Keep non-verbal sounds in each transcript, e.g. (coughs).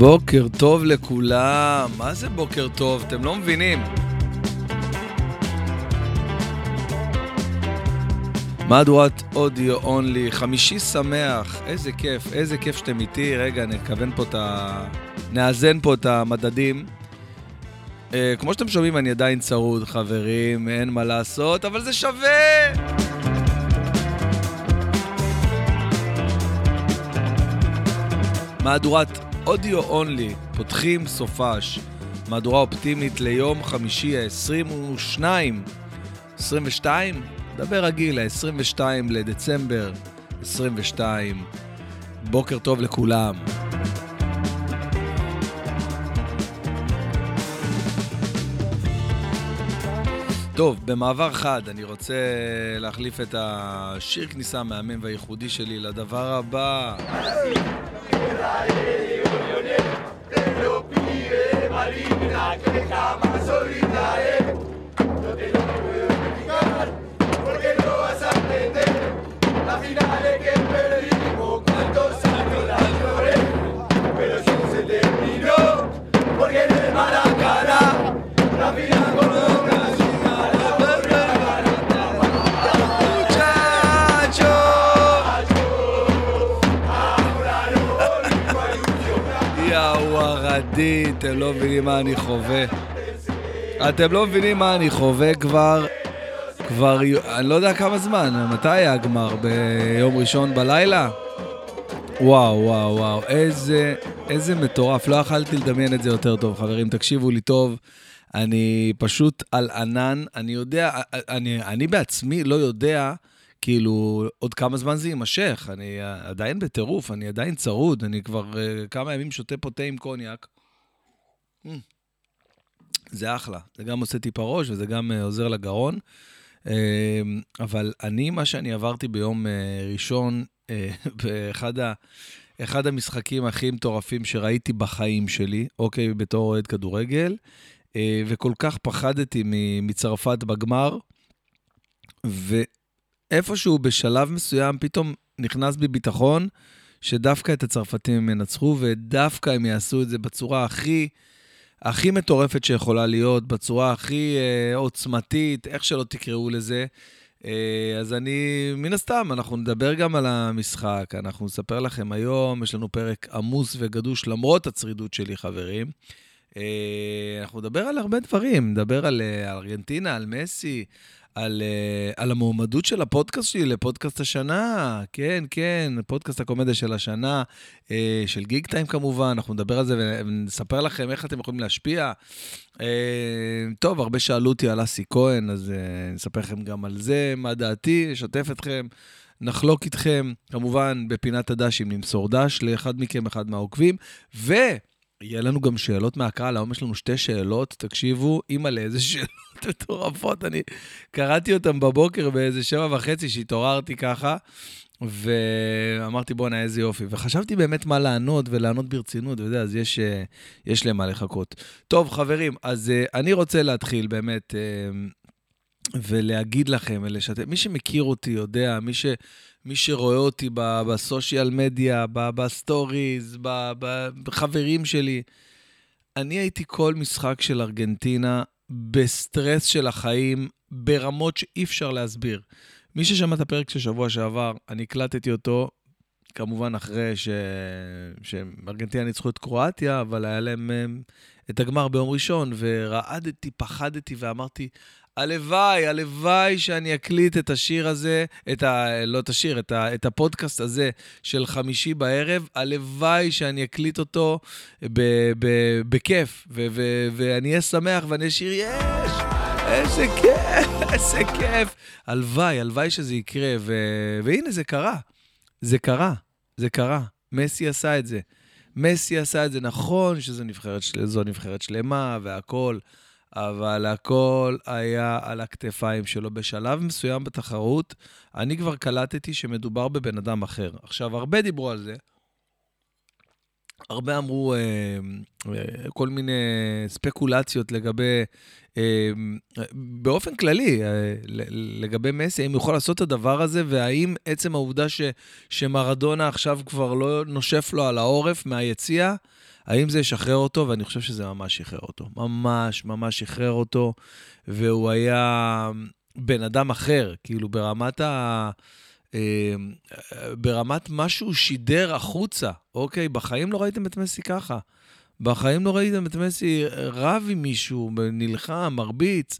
בוקר טוב לכולם. מה זה בוקר טוב? אתם לא מבינים. מהדורת אודיו אונלי, חמישי שמח, איזה כיף, איזה כיף שאתם איתי. רגע, נכוון פה את ה... נאזן פה את המדדים. Uh, כמו שאתם שומעים, אני עדיין צרוד, חברים, אין מה לעשות, אבל זה שווה! מהדורת אודיו אונלי, פותחים סופש. מהדורה אופטימית ליום חמישי ה-22. 22? דבר רגיל, ה-22 לדצמבר 22. בוקר טוב לכולם. טוב, במעבר חד, אני רוצה להחליף את השיר כניסה המהמם והייחודי שלי לדבר הבא. marioneta, te lo pide maligna que jamás ערדי, אתם לא מבינים מה אני חווה. אתם לא מבינים מה אני חווה כבר, כבר, אני לא יודע כמה זמן, מתי היה הגמר? ביום ראשון בלילה? וואו, וואו, וואו, איזה, איזה מטורף, לא יכלתי לדמיין את זה יותר טוב, חברים, תקשיבו לי טוב. אני פשוט על ענן, אני יודע, אני, אני בעצמי לא יודע, כאילו, עוד כמה זמן זה יימשך. אני עדיין בטירוף, אני עדיין צרוד, אני כבר uh, כמה ימים שותה פה תה עם קוניאק. זה אחלה, זה גם עושה טיפה ראש וזה גם uh, עוזר לגרון. Uh, אבל אני, מה שאני עברתי ביום uh, ראשון, uh, (laughs) באחד ה... אחד המשחקים הכי מטורפים שראיתי בחיים שלי, אוקיי, בתור אוהד כדורגל, וכל כך פחדתי מצרפת בגמר, ואיפשהו בשלב מסוים פתאום נכנס בי ביטחון שדווקא את הצרפתים הם ינצחו, ודווקא הם יעשו את זה בצורה הכי, הכי מטורפת שיכולה להיות, בצורה הכי אה, עוצמתית, איך שלא תקראו לזה. אז אני, מן הסתם, אנחנו נדבר גם על המשחק, אנחנו נספר לכם היום, יש לנו פרק עמוס וגדוש למרות הצרידות שלי, חברים. אנחנו נדבר על הרבה דברים, נדבר על, על ארגנטינה, על מסי, על, על המועמדות של הפודקאסט שלי לפודקאסט השנה, כן, כן, פודקאסט הקומדיה של השנה, של גיג טיים כמובן, אנחנו נדבר על זה ונספר לכם איך אתם יכולים להשפיע. טוב, הרבה שאלו אותי על אסי כהן, אז נספר לכם גם על זה, מה דעתי, אשתף אתכם. נחלוק איתכם, כמובן, בפינת הדשים נמסור דש לאחד מכם, אחד מהעוקבים, ו... יהיה לנו גם שאלות מהקהל, היום יש לנו שתי שאלות, תקשיבו, אימא'לה, איזה (laughs) שאלות מטורפות, אני קראתי אותן בבוקר באיזה שבע וחצי, שהתעוררתי ככה, ואמרתי, בואנה, איזה יופי. וחשבתי באמת מה לענות, ולענות ברצינות, יודע, אז יש, יש למה לחכות. טוב, חברים, אז אני רוצה להתחיל באמת, ולהגיד לכם, ולשתף, מי שמכיר אותי יודע, מי ש... מי שרואה אותי ב social media, ב stories, בחברים שלי, אני הייתי כל משחק של ארגנטינה בסטרס של החיים, ברמות שאי אפשר להסביר. מי ששמע את הפרק של שבוע שעבר, אני הקלטתי אותו, כמובן אחרי ש... שארגנטינה ניצחו את קרואטיה, אבל היה להם את הגמר ביום ראשון, ורעדתי, פחדתי ואמרתי, הלוואי, הלוואי שאני אקליט את השיר הזה, את ה... לא את השיר, את, ה, את הפודקאסט הזה של חמישי בערב, הלוואי שאני אקליט אותו ב, ב, בכיף, ו, ו, ואני אהיה שמח ואני אשיר, יש! איזה כיף, (laughs) איזה כיף. הלוואי, הלוואי שזה יקרה, ו... והנה, זה קרה. זה קרה, זה קרה. מסי עשה את זה. מסי עשה את זה, נכון שזו נבחרת, של... נבחרת שלמה והכול. אבל הכל היה על הכתפיים שלו. בשלב מסוים בתחרות, אני כבר קלטתי שמדובר בבן אדם אחר. עכשיו, הרבה דיברו על זה. הרבה אמרו אה, אה, כל מיני ספקולציות לגבי, אה, באופן כללי, אה, לגבי מסי, האם הוא יכול לעשות את הדבר הזה, והאם עצם העובדה ש, שמרדונה עכשיו כבר לא נושף לו על העורף מהיציע, האם זה ישחרר אותו? ואני חושב שזה ממש שחרר אותו. ממש, ממש שחרר אותו, והוא היה בן אדם אחר, כאילו ברמת ה... אה, ברמת מה שהוא שידר החוצה, אוקיי? בחיים לא ראיתם את מסי ככה. בחיים לא ראיתם את מסי רב עם מישהו, נלחם, מרביץ,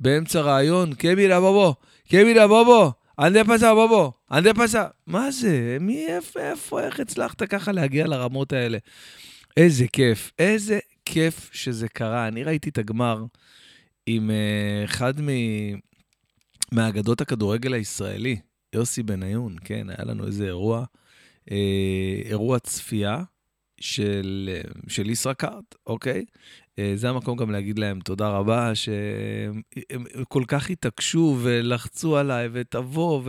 באמצע רעיון, קבילה בובו, קבילה בובו, אנדה פסה בובו, אנדה פסה. מה זה? מי, איפה, איפה, איך הצלחת ככה להגיע לרמות האלה? איזה כיף, איזה כיף שזה קרה. אני ראיתי את הגמר עם uh, אחד מ... מאגדות הכדורגל הישראלי, יוסי בניון, כן, היה לנו איזה אירוע, אה, אירוע צפייה של, אה, של ישראכרט, אוקיי? אה, זה המקום גם להגיד להם תודה רבה, שהם כל כך התעקשו ולחצו עליי, ותבוא,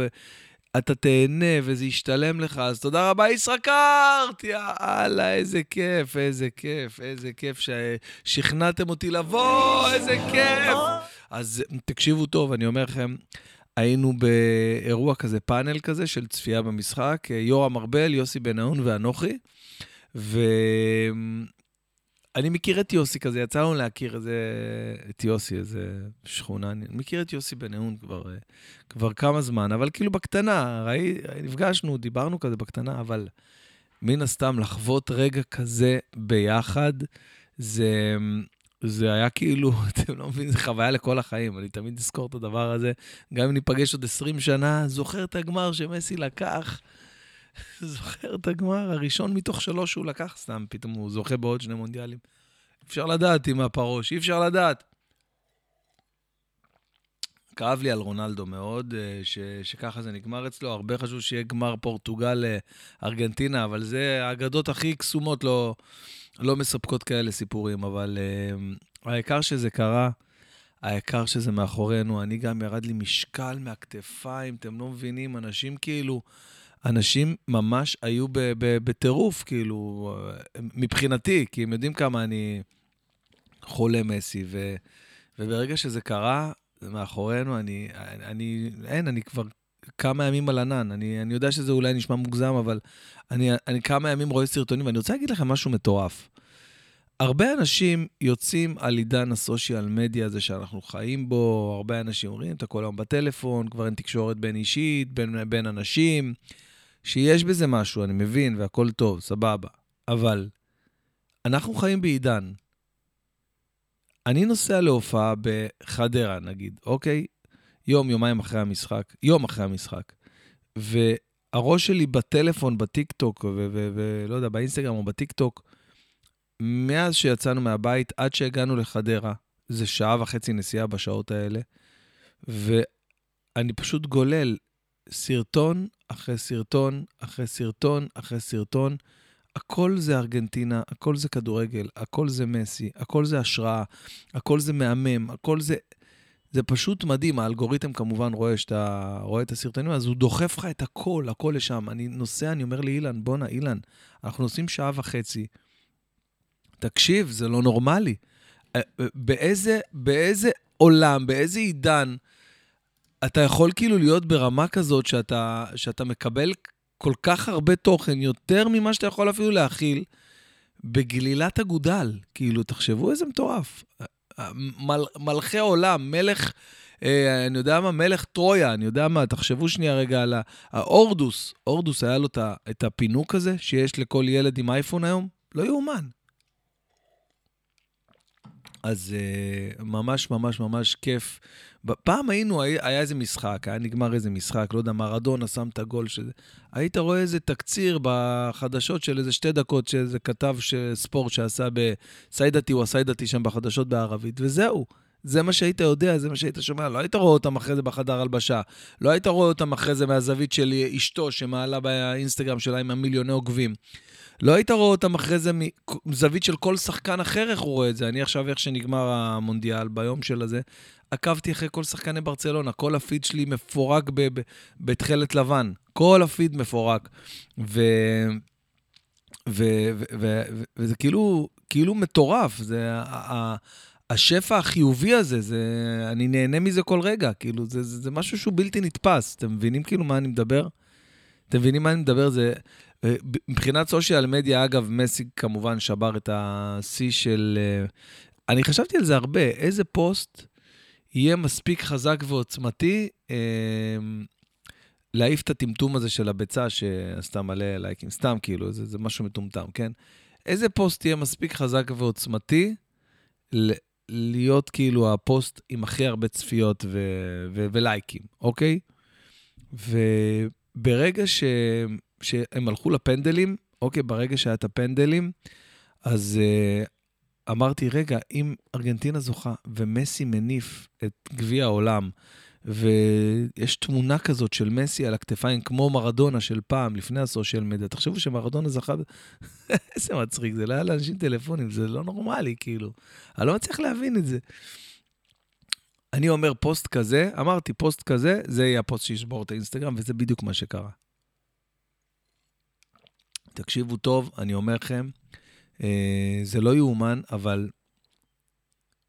ואתה תהנה, וזה ישתלם לך, אז תודה רבה, ישראכרט! יאללה, איזה כיף, איזה כיף, איזה כיף ששכנעתם אותי לבוא, איזה כיף! אז תקשיבו טוב, אני אומר לכם, היינו באירוע כזה, פאנל כזה של צפייה במשחק, יורם ארבל, יוסי בן-נאון ואנוכי. ואני מכיר את יוסי כזה, יצא לנו להכיר איזה, את יוסי, איזה שכונה, אני מכיר את יוסי בן-נאון כבר, כבר כמה זמן, אבל כאילו בקטנה, ראי, נפגשנו, דיברנו כזה בקטנה, אבל מן הסתם לחוות רגע כזה ביחד, זה, זה היה כאילו, (laughs) אתם לא מבינים, זו חוויה לכל החיים. אני תמיד אזכור את הדבר הזה. גם אם ניפגש עוד 20 שנה, זוכר את הגמר שמסי לקח. (laughs) זוכר את הגמר הראשון מתוך שלוש שהוא לקח, סתם, פתאום הוא זוכה בעוד שני מונדיאלים. אפשר לדעת עם הפרוש, אי אפשר לדעת. כאב לי על רונלדו מאוד, אה, ש, שככה זה נגמר אצלו. הרבה חשבו שיהיה גמר פורטוגל-ארגנטינה, אבל זה האגדות הכי קסומות, לא, לא מספקות כאלה סיפורים, אבל uh, העיקר שזה קרה, העיקר שזה מאחורינו. אני גם ירד לי משקל מהכתפיים, אתם לא מבינים, אנשים כאילו, אנשים ממש היו בטירוף, כאילו, מבחינתי, כי הם יודעים כמה אני חולה מסי, ו, וברגע שזה קרה, זה מאחורינו, אני, אני, אין, אני כבר כמה ימים על ענן. אני, אני יודע שזה אולי נשמע מוגזם, אבל אני, אני כמה ימים רואה סרטונים, ואני רוצה להגיד לכם משהו מטורף. הרבה אנשים יוצאים על עידן הסושיאל מדיה הזה שאנחנו חיים בו, הרבה אנשים אומרים, אתה כל היום בטלפון, כבר אין תקשורת בין אישית, בין, בין אנשים, שיש בזה משהו, אני מבין, והכול טוב, סבבה. אבל אנחנו חיים בעידן. אני נוסע להופעה בחדרה, נגיד, אוקיי? יום, יומיים אחרי המשחק, יום אחרי המשחק. והראש שלי בטלפון, בטיקטוק, ולא יודע, באינסטגרם או בטיקטוק, מאז שיצאנו מהבית עד שהגענו לחדרה, זה שעה וחצי נסיעה בשעות האלה, ואני פשוט גולל סרטון אחרי סרטון אחרי סרטון אחרי סרטון. הכל זה ארגנטינה, הכל זה כדורגל, הכל זה מסי, הכל זה השראה, הכל זה מהמם, הכל זה... זה פשוט מדהים, האלגוריתם כמובן רואה שאתה רואה את הסרטונים, אז הוא דוחף לך את הכל, הכל לשם. אני נוסע, אני אומר לאילן, בואנה, אילן, אנחנו נוסעים שעה וחצי. תקשיב, זה לא נורמלי. באיזה, באיזה עולם, באיזה עידן, אתה יכול כאילו להיות ברמה כזאת שאתה, שאתה מקבל כל כך הרבה תוכן, יותר ממה שאתה יכול אפילו להכיל, בגלילת אגודל. כאילו, תחשבו איזה מטורף. מל, מלכי עולם, מלך, אה, אני יודע מה, מלך טרויה, אני יודע מה, תחשבו שנייה רגע על האורדוס. אורדוס היה לו את הפינוק הזה שיש לכל ילד עם אייפון היום? לא יאומן. אז uh, ממש ממש ממש כיף. פעם היינו, היה איזה משחק, היה נגמר איזה משחק, לא יודע, מרדונה שם את הגול שזה. היית רואה איזה תקציר בחדשות של איזה שתי דקות שאיזה כתב ספורט שעשה בסיידתי או הסיידתי שם בחדשות בערבית, וזהו. זה מה שהיית יודע, זה מה שהיית שומע. לא היית רואה אותם אחרי זה בחדר הלבשה. לא היית רואה אותם אחרי זה מהזווית של אשתו שמעלה באינסטגרם שלה עם המיליוני עוקבים. לא היית רואה אותם אחרי זה מזווית של כל שחקן אחר, איך הוא רואה את זה. אני עכשיו, איך שנגמר המונדיאל, ביום של הזה, עקבתי אחרי כל שחקני ברצלונה, כל הפיד שלי מפורק בתכלת לבן. כל הפיד מפורק. ו... ו... ו... ו... וזה כאילו, כאילו מטורף. זה... השפע החיובי הזה, זה, אני נהנה מזה כל רגע, כאילו, זה, זה, זה משהו שהוא בלתי נתפס. אתם מבינים כאילו מה אני מדבר? אתם מבינים מה אני מדבר? זה, מבחינת סושיאל מדיה, אגב, מסי כמובן שבר את השיא של... אה, אני חשבתי על זה הרבה, איזה פוסט יהיה מספיק חזק ועוצמתי אה, להעיף את הטמטום הזה של הביצה שעשתה מלא לייקים, סתם כאילו, זה, זה משהו מטומטם, כן? איזה פוסט יהיה מספיק חזק ועוצמתי להיות כאילו הפוסט עם הכי הרבה צפיות ו- ו- ולייקים, אוקיי? וברגע ש- שהם הלכו לפנדלים, אוקיי, ברגע שהיה את הפנדלים, אז uh, אמרתי, רגע, אם ארגנטינה זוכה ומסי מניף את גביע העולם, ויש תמונה כזאת של מסי על הכתפיים, כמו מרדונה של פעם, לפני ה social media. תחשבו שמרדונה זכה... (laughs) איזה מצחיק, זה לא היה לאנשים טלפונים, זה לא נורמלי, כאילו. אני לא מצליח להבין את זה. אני אומר פוסט כזה, אמרתי פוסט כזה, זה יהיה הפוסט שישבור את האינסטגרם, וזה בדיוק מה שקרה. תקשיבו טוב, אני אומר לכם, אה, זה לא יאומן, אבל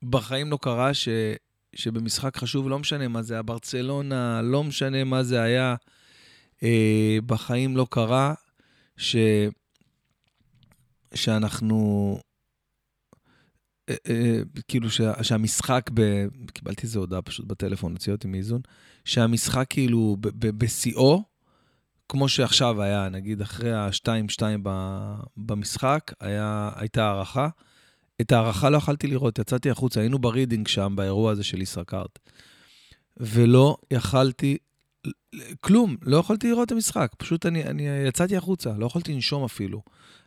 בחיים לא קרה ש, שבמשחק חשוב, לא משנה מה זה היה ברצלונה, לא משנה מה זה היה, אה, בחיים לא קרה ש, שאנחנו, אה, אה, כאילו שה, שהמשחק, ב, קיבלתי איזו הודעה פשוט בטלפון, הוציאו אותי מאיזון, שהמשחק כאילו בשיאו, כמו שעכשיו היה, נגיד אחרי ה-2-2 במשחק, היה, הייתה הארכה. את ההארכה לא יכלתי לראות, יצאתי החוצה, היינו ברידינג שם, באירוע הזה של ישראכרט. ולא יכלתי, כלום, לא יכולתי לראות את המשחק. פשוט אני, אני יצאתי החוצה, לא יכולתי לנשום אפילו.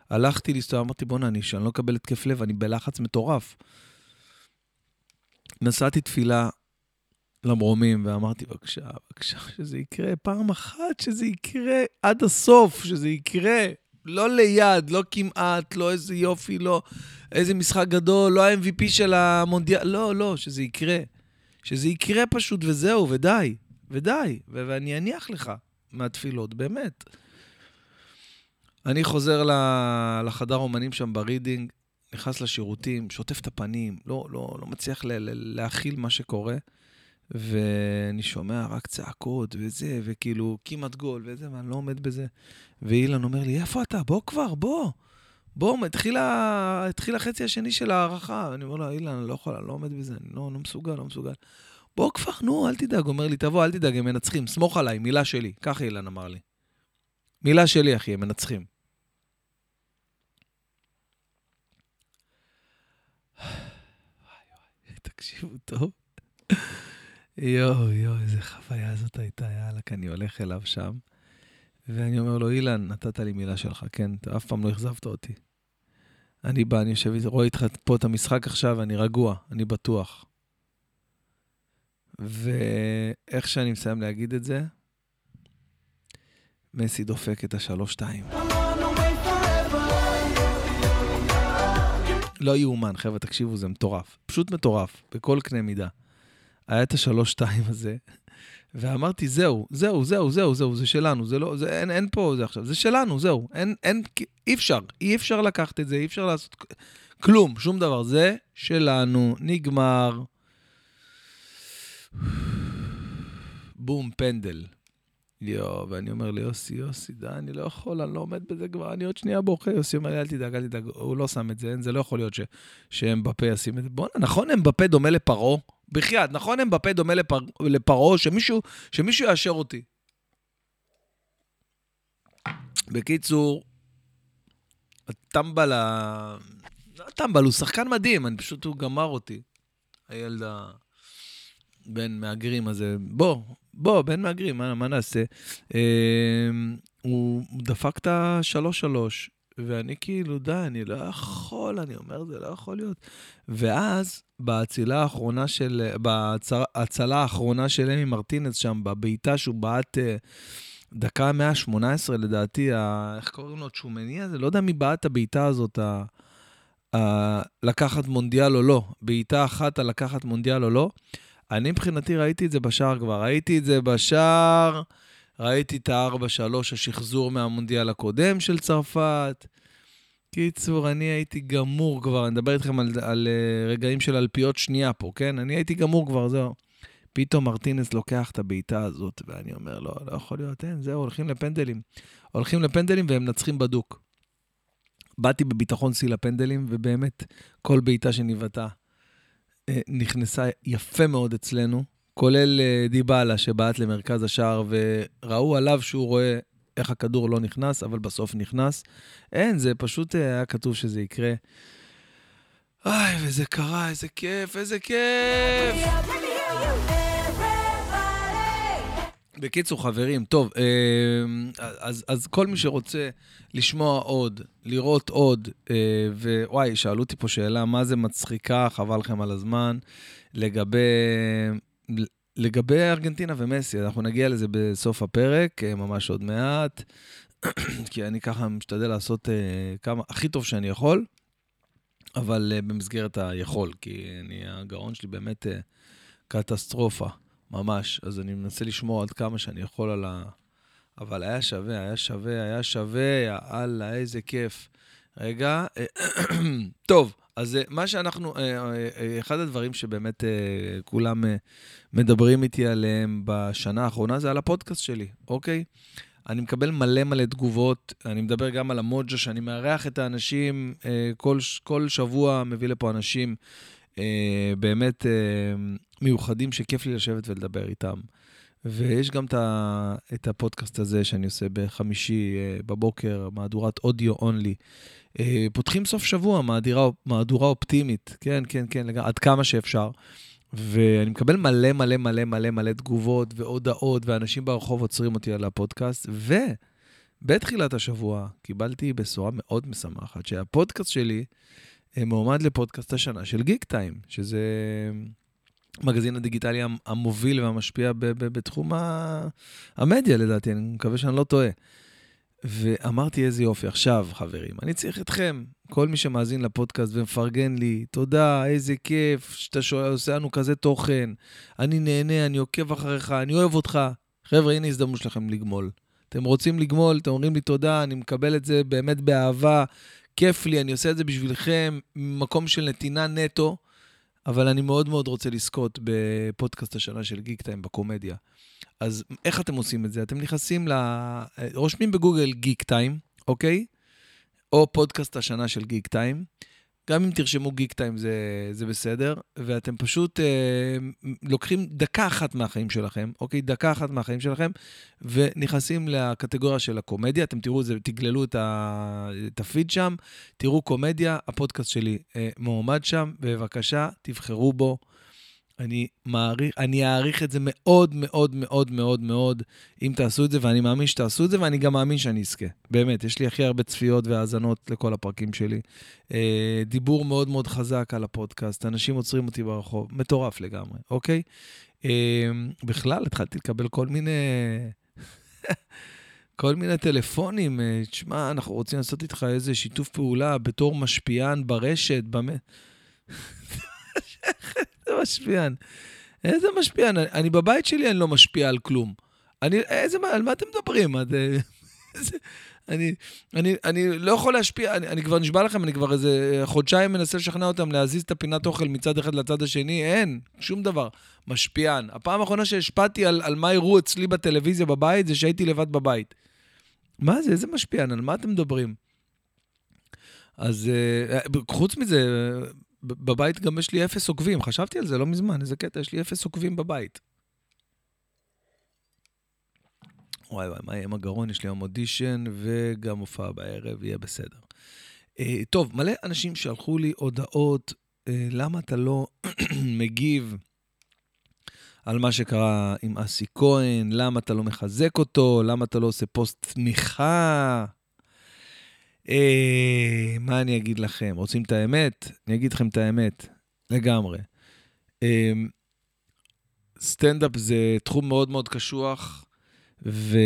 הלכתי להסתובב, אמרתי, בוא'נה, אני, שאני לא אקבל התקף לב, אני בלחץ מטורף. נשאתי תפילה למרומים, ואמרתי, בבקשה, בבקשה, שזה יקרה פעם אחת, שזה יקרה עד הסוף, שזה יקרה. לא ליד, לא כמעט, לא איזה יופי, לא איזה משחק גדול, לא ה-MVP של המונדיאל, לא, לא, שזה יקרה. שזה יקרה פשוט, וזהו, ודי, ודי, ו- ואני אניח לך מהתפילות, באמת. אני חוזר לחדר אומנים שם ברידינג, נכנס לשירותים, שוטף את הפנים, לא, לא, לא מצליח להכיל מה שקורה. ואני שומע רק צעקות וזה, וכאילו כמעט גול וזה, ואני לא עומד בזה. ואילן אומר לי, איפה אתה? בוא כבר, בוא. בוא, התחיל, התחיל החצי השני של ההערכה. אני אומר לו, אילן, אני לא יכול, אני לא עומד בזה, אני לא, לא מסוגל, לא מסוגל. בוא כבר, נו, אל תדאג. הוא אומר לי, תבוא, אל תדאג, הם מנצחים, סמוך עליי, מילה שלי. ככה אילן אמר לי. מילה שלי, אחי, הם מנצחים. (sighs) תקשיבו טוב. יואו, יואו, איזה חוויה זאת הייתה, יאללה, כי אני הולך אליו שם. ואני אומר לו, אילן, נתת לי מילה שלך, כן? אתה אף פעם לא אכזבת אותי. אני בא, אני יושב, רואה איתך פה את המשחק עכשיו, אני רגוע, אני בטוח. ואיך שאני מסיים להגיד את זה, מסי דופק את השלוש-שתיים. לא יאומן, חבר'ה, תקשיבו, זה מטורף. פשוט מטורף, בכל קנה מידה. היה את השלוש-שתיים הזה, ואמרתי, זהו, זהו, זהו, זהו, זהו, זה שלנו, זה לא, זה, אין, אין פה זה עכשיו, זה שלנו, זהו, אין, אין, אי אפשר, אי אפשר לקחת את זה, אי אפשר לעשות כלום, שום דבר, זה שלנו, נגמר. בום, פנדל. יואו, ואני אומר ליוסי, יוסי, די, אני לא יכול, אני לא עומד בזה כבר, אני עוד שנייה בוכה. יוסי אומר לי, אל תדאג, אל תדאג, הוא לא שם את זה, זה לא יכול להיות ש, שאמבפה ישים את זה. בואנה, נכון אמבפה דומה לפרעה? בחייאת, נכון אמבפה דומה לפר, לפרעה, שמישהו, שמישהו יאשר אותי. בקיצור, הטמבל, ה... לא הטמבל, הוא שחקן מדהים, אני פשוט, הוא גמר אותי. הילד הבן מהגרים הזה. בוא, בוא, בן מהגרים, מה, מה נעשה? אה, הוא, דפק את השלוש-שלוש, ואני כאילו, די, אני לא יכול, אני אומר, זה לא יכול להיות. ואז, בהצילה האחרונה של, בהצלה האחרונה של אמי מרטינס שם, בבעיטה שהוא בעט אה, דקה 118 לדעתי, ה, איך קוראים לו? צ'ומני הזה? לא יודע מי בעט את הבעיטה הזאת, ה, ה, לקחת מונדיאל או לא. בעיטה אחת על לקחת מונדיאל או לא. אני מבחינתי ראיתי את זה בשער כבר, ראיתי את זה בשער, ראיתי את ה-4-3, השחזור מהמונדיאל הקודם של צרפת. קיצור, אני הייתי גמור כבר, אני מדבר איתכם על, על uh, רגעים של אלפיות שנייה פה, כן? אני הייתי גמור כבר, זהו. פתאום מרטינס לוקח את הבעיטה הזאת, ואני אומר, לא, לא יכול להיות, אין, זהו, הולכים לפנדלים. הולכים לפנדלים והם מנצחים בדוק. באתי בביטחון שיא לפנדלים, ובאמת, כל בעיטה שנבעטה אה, נכנסה יפה מאוד אצלנו, כולל אה, דיבאלה שבעט למרכז השער, וראו עליו שהוא רואה איך הכדור לא נכנס, אבל בסוף נכנס. אין, זה פשוט אה, היה כתוב שזה יקרה. איי, וזה קרה, איזה כיף, איזה כיף! בקיצור, חברים, טוב, אמ, אז, אז כל מי שרוצה לשמוע עוד, לראות עוד, אה, ווואי, שאלו אותי פה שאלה, מה זה מצחיקה, חבל לכם על הזמן, לגבי, לגבי ארגנטינה ומסי, אנחנו נגיע לזה בסוף הפרק, אה, ממש עוד מעט, (clears throat) כי אני ככה משתדל לעשות אה, כמה, הכי טוב שאני יכול, אבל במסגרת היכול, כי אני, הגאון שלי באמת קטסטרופה. ממש. אז אני מנסה לשמור עד כמה שאני יכול על ה... אבל היה שווה, היה שווה, היה שווה, יאללה, איזה כיף. רגע, (clears throat) טוב, אז אה, מה שאנחנו, אה, אה, אחד הדברים שבאמת כולם מדברים איתי עליהם בשנה האחרונה זה על הפודקאסט שלי, אוקיי? אני מקבל מלא מלא תגובות, אני מדבר גם על המוג'ה, שאני מארח את האנשים, כל, כל שבוע מביא לפה אנשים באמת מיוחדים שכיף לי לשבת ולדבר איתם. ויש גם את הפודקאסט הזה שאני עושה בחמישי בבוקר, מהדורת אודיו אונלי. אה, פותחים סוף שבוע, מהדורה, מהדורה אופטימית, כן, כן, כן, לגמרי, עד כמה שאפשר. ואני מקבל מלא מלא מלא מלא מלא תגובות והודעות, ואנשים ברחוב עוצרים אותי על הפודקאסט, ובתחילת השבוע קיבלתי בשורה מאוד משמחת, שהפודקאסט שלי אה, מועמד לפודקאסט השנה של גיק טיים, שזה המגזין הדיגיטלי המוביל והמשפיע בתחום המדיה, לדעתי, אני מקווה שאני לא טועה. ואמרתי, איזה יופי. עכשיו, חברים, אני צריך אתכם, כל מי שמאזין לפודקאסט ומפרגן לי, תודה, איזה כיף שאתה שואל, עושה לנו כזה תוכן. אני נהנה, אני עוקב אחריך, אני אוהב אותך. חבר'ה, הנה הזדמנות שלכם לגמול. אתם רוצים לגמול, אתם אומרים לי תודה, אני מקבל את זה באמת באהבה, כיף לי, אני עושה את זה בשבילכם, ממקום של נתינה נטו. אבל אני מאוד מאוד רוצה לזכות בפודקאסט השנה של גיק טיים בקומדיה. אז איך אתם עושים את זה? אתם נכנסים ל... רושמים בגוגל גיק טיים, אוקיי? או פודקאסט השנה של גיק טיים. גם אם תרשמו גיק טיים זה, זה בסדר, ואתם פשוט אה, לוקחים דקה אחת מהחיים שלכם, אוקיי? דקה אחת מהחיים שלכם, ונכנסים לקטגוריה של הקומדיה. אתם תראו את זה, תגללו את, ה, את הפיד שם, תראו קומדיה, הפודקאסט שלי אה, מועמד שם, בבקשה, תבחרו בו. אני מעריך, אני אעריך את זה מאוד מאוד מאוד מאוד מאוד אם תעשו את זה, ואני מאמין שתעשו את זה, ואני גם מאמין שאני אזכה. באמת, יש לי הכי הרבה צפיות והאזנות לכל הפרקים שלי. אה, דיבור מאוד מאוד חזק על הפודקאסט, אנשים עוצרים אותי ברחוב, מטורף לגמרי, אוקיי? אה, בכלל, התחלתי לקבל כל מיני... (laughs) כל מיני טלפונים, אה, תשמע, אנחנו רוצים לעשות איתך איזה שיתוף פעולה בתור משפיען ברשת, באמת. (laughs) איזה משפיען. איזה משפיען. אני, בבית שלי, אני לא משפיע על כלום. אני, איזה, על מה אתם מדברים? את, איזה, אני, אני, אני לא יכול להשפיע, אני, אני כבר נשבע לכם, אני כבר איזה חודשיים מנסה לשכנע אותם להזיז את הפינת אוכל מצד אחד לצד השני, אין, שום דבר. משפיען. הפעם האחרונה שהשפעתי על, על מה יראו אצלי בטלוויזיה בבית, זה שהייתי לבד בבית. מה זה? איזה משפיען? על מה אתם מדברים? אז uh, חוץ מזה, בבית גם יש לי אפס עוקבים, חשבתי על זה לא מזמן, איזה קטע, יש לי אפס עוקבים בבית. וואי וואי, מה יהיה עם הגרון? יש לי היום אודישן וגם הופעה בערב, יהיה בסדר. Uh, טוב, מלא אנשים שלחו לי הודעות, uh, למה אתה לא (clears throat) מגיב על מה שקרה עם אסי כהן, למה אתה לא מחזק אותו, למה אתה לא עושה פוסט תמיכה. אה, מה אני אגיד לכם? רוצים את האמת? אני אגיד לכם את האמת, לגמרי. אה, סטנדאפ זה תחום מאוד מאוד קשוח, ו...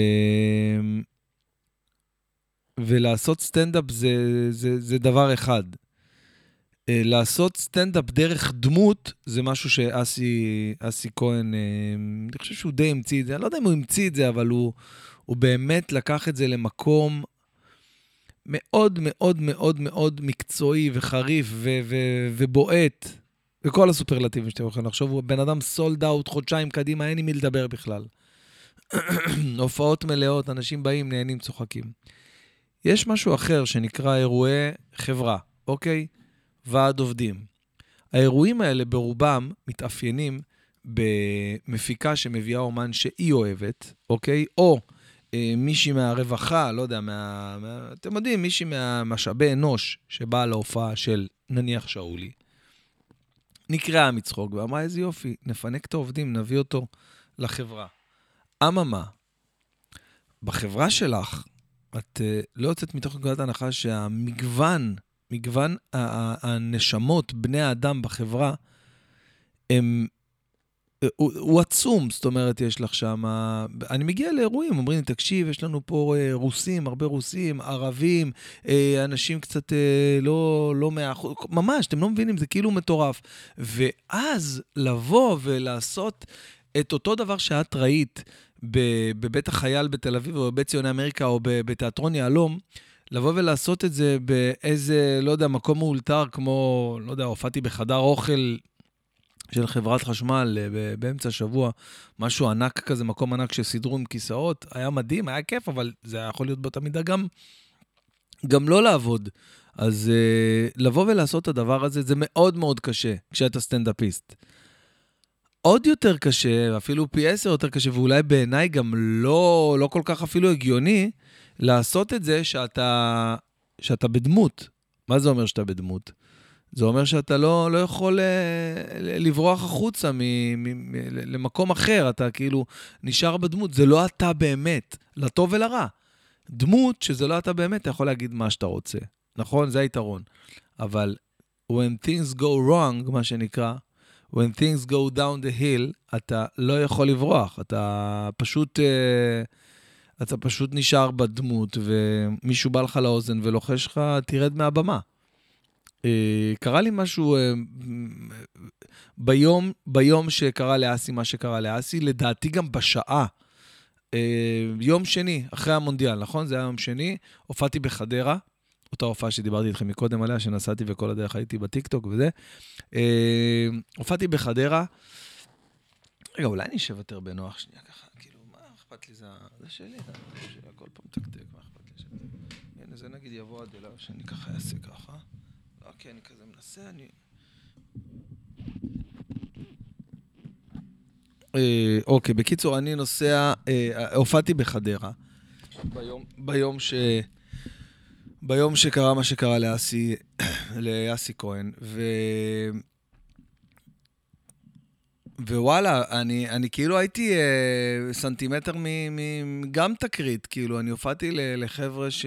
ולעשות סטנדאפ זה, זה, זה דבר אחד. אה, לעשות סטנדאפ דרך דמות, זה משהו שאסי כהן, אה, אני חושב שהוא די המציא את זה, אני לא יודע אם הוא המציא את זה, אבל הוא, הוא באמת לקח את זה למקום מאוד מאוד מאוד מאוד מקצועי וחריף ו- ו- ובועט, וכל הסופרלטיבים שאתם יכולים לחשוב, הוא בן אדם סולד אאוט, חודשיים קדימה, אין עם מי לדבר בכלל. (clears throat) הופעות מלאות, אנשים באים, נהנים, צוחקים. יש משהו אחר שנקרא אירועי חברה, אוקיי? ועד עובדים. האירועים האלה ברובם מתאפיינים במפיקה שמביאה אומן שהיא אוהבת, אוקיי? או מישהי מהרווחה, לא יודע, מה, מה, אתם יודעים, מישהי מהמשאבי אנוש שבאה להופעה של נניח שאולי, נקראה מצחוק ואמרה, איזה יופי, נפנק את העובדים, נביא אותו לחברה. אממה, בחברה שלך, את uh, לא יוצאת מתוך נקודת ההנחה שהמגוון, מגוון הנשמות, בני האדם בחברה, הם הוא, הוא עצום, זאת אומרת, יש לך שם... אני מגיע לאירועים, אומרים לי, תקשיב, יש לנו פה אה, רוסים, הרבה רוסים, ערבים, אה, אנשים קצת אה, לא, לא מאה אחוז, ממש, אתם לא מבינים, זה כאילו מטורף. ואז לבוא ולעשות את אותו דבר שאת ראית בבית החייל בתל אביב, או בבית ציוני אמריקה, או בתיאטרון יהלום, לבוא ולעשות את זה באיזה, לא יודע, מקום מאולתר, כמו, לא יודע, הופעתי בחדר אוכל של חברת חשמל אה, באמצע השבוע, משהו ענק כזה, מקום ענק שסידרו עם כיסאות, היה מדהים, היה כיף, אבל זה היה יכול להיות באותה מידה גם, גם לא לעבוד. אז uh, לבוא ולעשות את הדבר הזה, זה מאוד מאוד קשה כשאתה סטנדאפיסט. עוד יותר קשה, אפילו פי עשר יותר קשה, ואולי בעיניי גם לא, לא כל כך אפילו הגיוני, לעשות את זה שאתה, שאתה בדמות. מה זה אומר שאתה בדמות? זה אומר שאתה לא, לא יכול אה, לברוח החוצה מ, מ, מ, למקום אחר, אתה כאילו נשאר בדמות, זה לא אתה באמת, לטוב ולרע. דמות שזה לא אתה באמת, אתה יכול להגיד מה שאתה רוצה, נכון? זה היתרון. אבל when things go wrong, מה שנקרא, when things go down the hill, אתה לא יכול לברוח, אתה פשוט... Uh, אתה פשוט נשאר בדמות, ומישהו בא לך לאוזן ולוחש לך, תרד מהבמה. אה, קרה לי משהו אה, ביום, ביום שקרה לאסי מה שקרה לאסי, לדעתי גם בשעה. אה, יום שני, אחרי המונדיאל, נכון? זה היה יום שני, הופעתי בחדרה, אותה הופעה שדיברתי איתכם מקודם עליה, שנסעתי וכל הדרך הייתי בטיקטוק וזה. הופעתי בחדרה. רגע, אולי אני אשב יותר בנוח שנייה ככה, כאילו, מה אכפת לי? זה, זה שלי, זה הכל פעם מתקתק, מה אכפת לי? הנה, זה נגיד יבוא עד אליו, שאני ככה אעשה ככה. אוקיי, אני כזה מנסה, אני... אה, אוקיי, בקיצור, אני נוסע, אה, הופעתי בחדרה. ביום, ביום ש... ביום שקרה מה שקרה לאסי, (coughs) לאסי כהן, ו... ווואלה, אני, אני כאילו הייתי אה, סנטימטר מ, מ, גם תקרית, כאילו, אני הופעתי לחבר'ה ש...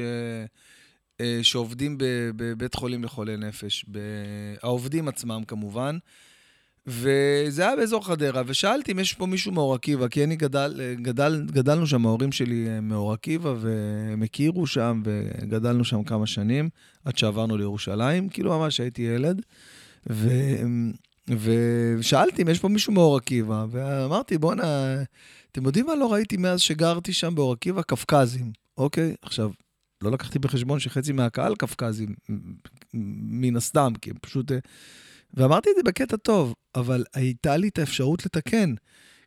אה, שעובדים בבית חולים לחולי נפש, העובדים עצמם כמובן. וזה היה באזור חדרה, ושאלתי אם יש פה מישהו מאור עקיבא, כי אני גדל, גדל, גדלנו שם, ההורים שלי מאור עקיבא, והם הכירו שם, וגדלנו שם כמה שנים, עד שעברנו לירושלים, כאילו ממש הייתי ילד. ו, ושאלתי אם יש פה מישהו מאור עקיבא, ואמרתי, בואנה, אתם יודעים מה לא ראיתי מאז שגרתי שם באור עקיבא? קפקזים, אוקיי? עכשיו, לא לקחתי בחשבון שחצי מהקהל קפקזים, מן הסתם, כי הם פשוט... אה, ואמרתי את זה בקטע טוב, אבל הייתה לי את האפשרות לתקן.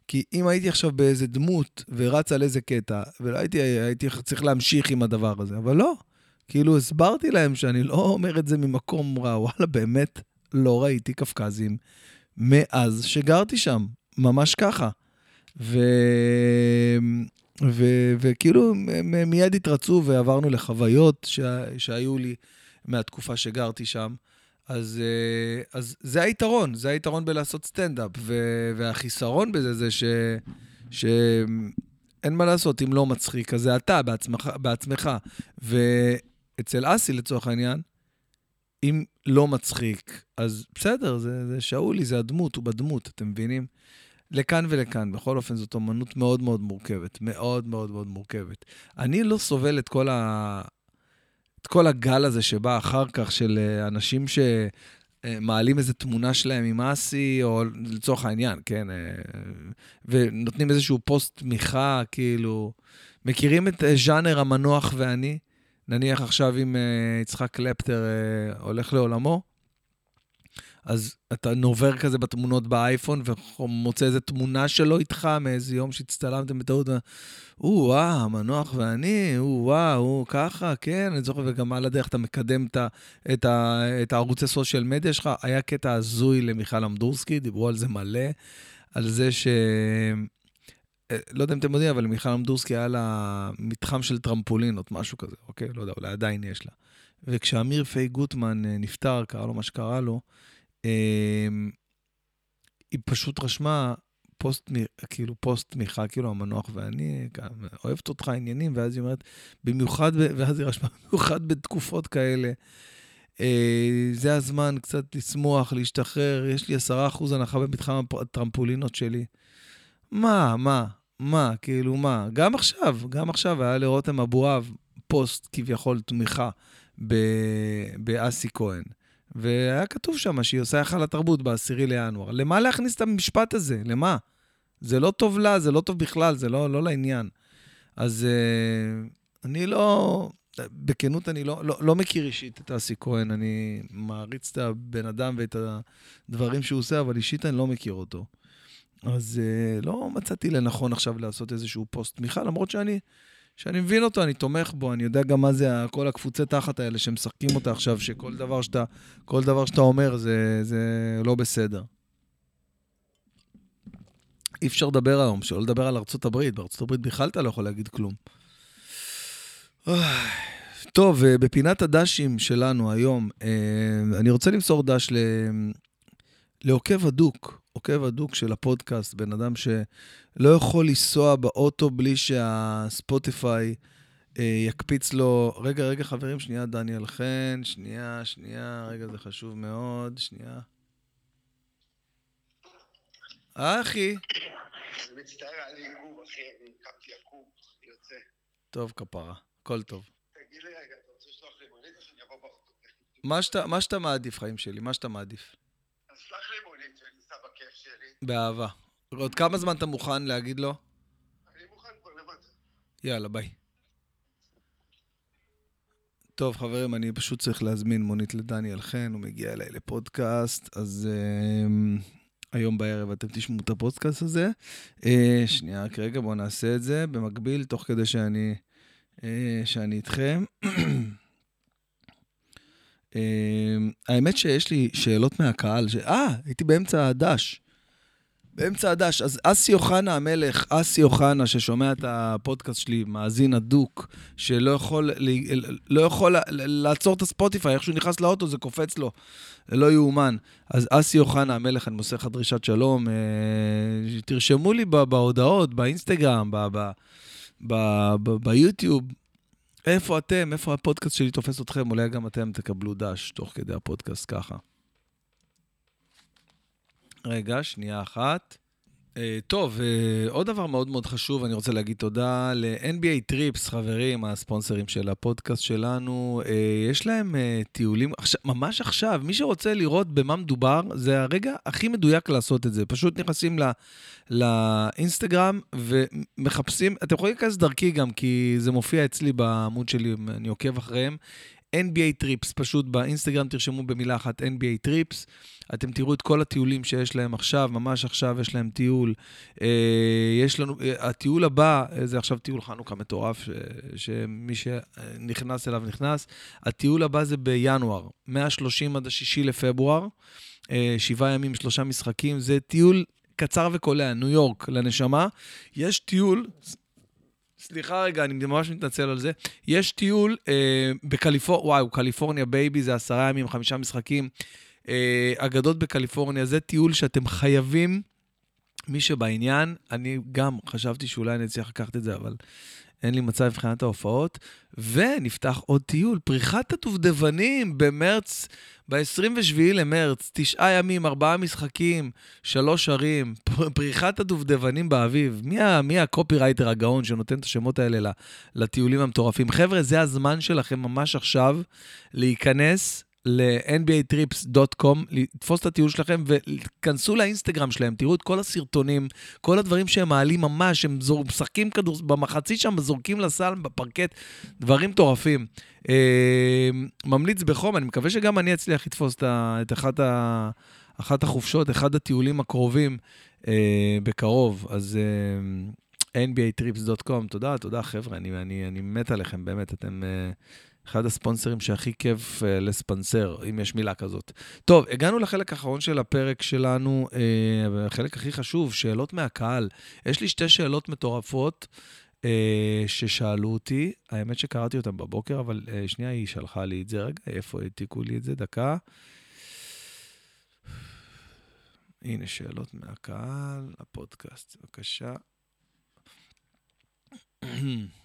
כי אם הייתי עכשיו באיזה דמות ורץ על איזה קטע, והייתי הייתי צריך להמשיך עם הדבר הזה, אבל לא. כאילו, הסברתי להם שאני לא אומר את זה ממקום רע, וואלה, באמת לא ראיתי קפקזים מאז שגרתי שם, ממש ככה. ו... ו- וכאילו הם מיד התרצו ועברנו לחוויות ש- שהיו לי מהתקופה שגרתי שם. אז, אה, אז זה היתרון, זה היתרון בלעשות סטנדאפ. ו- והחיסרון בזה זה ש... שאין מה לעשות, אם לא מצחיק, אז זה אתה בעצמך. בעצמך. ואצל אסי, לצורך העניין, אם לא מצחיק, אז בסדר, זה, זה שאולי, זה הדמות, הוא בדמות, אתם מבינים? לכאן ולכאן. בכל אופן, זאת אומנות מאוד מאוד מורכבת. מאוד מאוד מאוד מורכבת. אני לא סובל את כל, ה... את כל הגל הזה שבא אחר כך של אה, אנשים שמעלים איזה תמונה שלהם עם אסי, או לצורך העניין, כן, אה, ונותנים איזשהו פוסט תמיכה, כאילו... מכירים את אה, ז'אנר המנוח ואני? נניח עכשיו אם יצחק קלפטר הולך לעולמו, אז אתה נובר כזה בתמונות באייפון ומוצא איזה תמונה שלו איתך מאיזה יום שהצטלמתם בטעות. או, וואו, המנוח ואני, או, וואו, ככה, כן, אני זוכר, וגם על הדרך אתה מקדם את, את, את הערוצי סושיאל מדיה שלך. היה קטע הזוי למיכל אמדורסקי, דיברו על זה מלא, על זה ש... אה, לא יודע אם אתם יודעים, אבל למיכל אמדורסקי היה לה מתחם של טרמפולינות, משהו כזה, אוקיי? לא יודע, אולי עדיין יש לה. וכשאמיר פיי גוטמן אה, נפטר, קרה לו מה שקרה לו, היא פשוט רשמה פוסט, כאילו פוסט תמיכה, כאילו המנוח ואני, אוהבת אותך עניינים, ואז היא אומרת, במיוחד, ואז היא רשמה, במיוחד בתקופות כאלה, אה, זה הזמן קצת לשמוח, להשתחרר, יש לי עשרה אחוז הנחה במתחם הטרמפולינות שלי. מה, מה, מה, כאילו מה? גם עכשיו, גם עכשיו היה לרותם אבואב פוסט כביכול תמיכה באסי כהן. והיה כתוב שם שהיא עושה היכל התרבות ב-10 לינואר. למה להכניס את המשפט הזה? למה? זה לא טוב לה, זה לא טוב בכלל, זה לא, לא לעניין. אז uh, אני לא, בכנות, אני לא, לא, לא מכיר אישית את אסי כהן, אני מעריץ את הבן אדם ואת הדברים שהוא עושה, אבל אישית אני לא מכיר אותו. אז uh, לא מצאתי לנכון עכשיו לעשות איזשהו פוסט תמיכה, למרות שאני שאני מבין אותו, אני תומך בו, אני יודע גם מה זה כל הקפוצי תחת האלה שמשחקים אותה עכשיו, שכל דבר שאתה, כל דבר שאתה אומר זה, זה לא בסדר. אי אפשר לדבר היום, שלא לדבר על ארצות הברית. בארצות הברית בכלל אתה לא יכול להגיד כלום. (sighs) טוב, בפינת הדשים שלנו היום, אה, אני רוצה למסור דש לעוקב הדוק. עוקב הדוק של הפודקאסט, בן אדם שלא יכול לנסוע באוטו בלי שהספוטיפיי אה, יקפיץ לו, רגע, רגע, חברים, שנייה, דניאל חן, שנייה, שנייה, רגע, זה חשוב מאוד, שנייה. אה, אחי. אני מצטער, היה לי עיכוב, אחי, אני קמתי עקוב, אני יוצא. טוב, כפרה, הכל טוב. תגיד לי רגע, אתה רוצה לשלוח לי מונית או שאני אבוא באוטו? מה שאתה מעדיף, חיים שלי, מה שאתה מעדיף. באהבה. עוד כמה זמן אתה מוכן להגיד לו? אני מוכן כבר למטה. יאללה, ביי. טוב, חברים, אני פשוט צריך להזמין מונית לדניאל חן, הוא מגיע אליי לפודקאסט, אז uh, היום בערב אתם תשמעו את הפודקאסט הזה. Uh, שנייה, רק רגע, בואו נעשה את זה במקביל, תוך כדי שאני, uh, שאני איתכם. uh, (clears throat) האמת שיש לי שאלות מהקהל, ש... אה, הייתי באמצע הדש. באמצע הדש. אז אסי אוחנה המלך, אסי אוחנה, ששומע את הפודקאסט שלי, מאזין הדוק, שלא יכול, לא יכול לעצור את הספוטיפיי, איך שהוא נכנס לאוטו זה קופץ לו, לא יאומן. אז אסי אוחנה המלך, אני מוסר לך דרישת שלום, אה, תרשמו לי בהודעות, באינסטגרם, ביוטיוב, איפה אתם, איפה הפודקאסט שלי תופס אתכם, אולי גם אתם תקבלו דש תוך כדי הפודקאסט ככה. רגע, שנייה אחת. אה, טוב, אה, עוד דבר מאוד מאוד חשוב, אני רוצה להגיד תודה ל- NBA Trips, חברים, הספונסרים של הפודקאסט שלנו. אה, יש להם אה, טיולים, עכשיו, ממש עכשיו, מי שרוצה לראות במה מדובר, זה הרגע הכי מדויק לעשות את זה. פשוט נכנסים ל, לאינסטגרם ומחפשים, אתם יכולים להיכנס דרכי גם, כי זה מופיע אצלי בעמוד שלי, אני עוקב אחריהם. NBA Trips, פשוט באינסטגרם תרשמו במילה אחת NBA Trips. אתם תראו את כל הטיולים שיש להם עכשיו, ממש עכשיו יש להם טיול. אה, יש לנו, אה, הטיול הבא, אה, זה עכשיו טיול חנוכה מטורף, ש, שמי שנכנס אליו נכנס. הטיול הבא זה בינואר, 130 עד ה-6 לפברואר, שבעה ימים, שלושה משחקים. זה טיול קצר וקולע, ניו יורק לנשמה. יש טיול, סליחה רגע, אני ממש מתנצל על זה. יש טיול אה, בקליפורניה, וואו, קליפורניה baby, זה עשרה ימים, חמישה משחקים. אה, אגדות בקליפורניה, זה טיול שאתם חייבים, מי שבעניין, אני גם חשבתי שאולי אני אצליח לקחת את זה, אבל אין לי מצב מבחינת ההופעות. ונפתח עוד טיול, פריחת הדובדבנים במרץ, ב-27 למרץ, תשעה ימים, ארבעה משחקים, שלוש ערים, פריחת הדובדבנים באביב. מי, מי הקופירייטר הגאון שנותן את השמות האלה לטיולים המטורפים? חבר'ה, זה הזמן שלכם ממש עכשיו להיכנס ל-nbatrips.com, לתפוס את הטיול שלכם וכנסו לאינסטגרם שלהם, תראו את כל הסרטונים, כל הדברים שהם מעלים ממש, הם זור, משחקים כדור, במחצית שם, זורקים לסל בפרקט, דברים מטורפים. אה, ממליץ בחום, אני מקווה שגם אני אצליח לתפוס את, את אחת אחת החופשות, אחד הטיולים הקרובים אה, בקרוב, אז אה, nbatrips.com, תודה, תודה חבר'ה, אני, אני, אני מת עליכם, באמת, אתם אה, אחד הספונסרים שהכי כיף אה, לספנסר, אם יש מילה כזאת. טוב, הגענו לחלק האחרון של הפרק שלנו, אה, החלק הכי חשוב, שאלות מהקהל. יש לי שתי שאלות מטורפות. אה, ששאלו אותי, האמת שקראתי אותם בבוקר, אבל אה, שנייה, היא שלחה לי את זה. רגע, איפה העתיקו לי את זה? דקה. הנה שאלות מהקהל, הפודקאסט, בבקשה. (clears throat)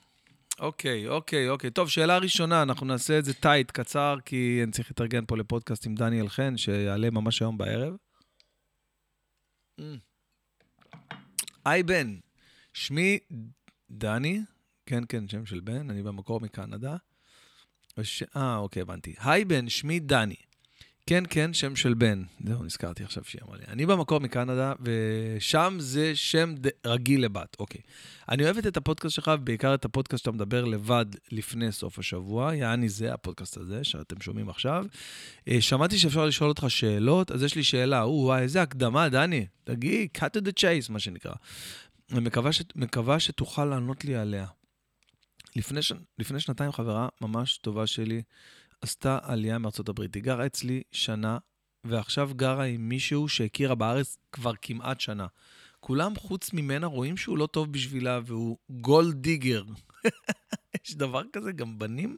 אוקיי, אוקיי, אוקיי. טוב, שאלה ראשונה, אנחנו נעשה את זה טייט, קצר, כי אני צריך להתארגן פה לפודקאסט עם דניאל חן, שיעלה ממש היום בערב. היי בן, שמי דני, כן, כן, שם של בן, אני במקור מקנדה. אה, אוקיי, הבנתי. היי בן, שמי דני. כן, כן, שם של בן. זהו, נזכרתי עכשיו שהיא אמרה לי. אני במקור מקנדה, ושם זה שם ד... רגיל לבת. אוקיי. אני אוהבת את הפודקאסט שלך, ובעיקר את הפודקאסט שאתה מדבר לבד לפני סוף השבוע. יעני זה, הפודקאסט הזה, שאתם שומעים עכשיו. אה, שמעתי שאפשר לשאול אותך שאלות, אז יש לי שאלה. או, וואי, איזה הקדמה, דני. תגיד, cut to the chase, מה שנקרא. אני מקווה, ש... מקווה שתוכל לענות לי עליה. לפני, ש... לפני שנתיים חברה ממש טובה שלי עשתה עלייה מארצות הברית. היא גרה אצלי שנה, ועכשיו גרה עם מישהו שהכירה בארץ כבר כמעט שנה. כולם חוץ ממנה רואים שהוא לא טוב בשבילה והוא גולד דיגר. (laughs) יש דבר כזה, גם בנים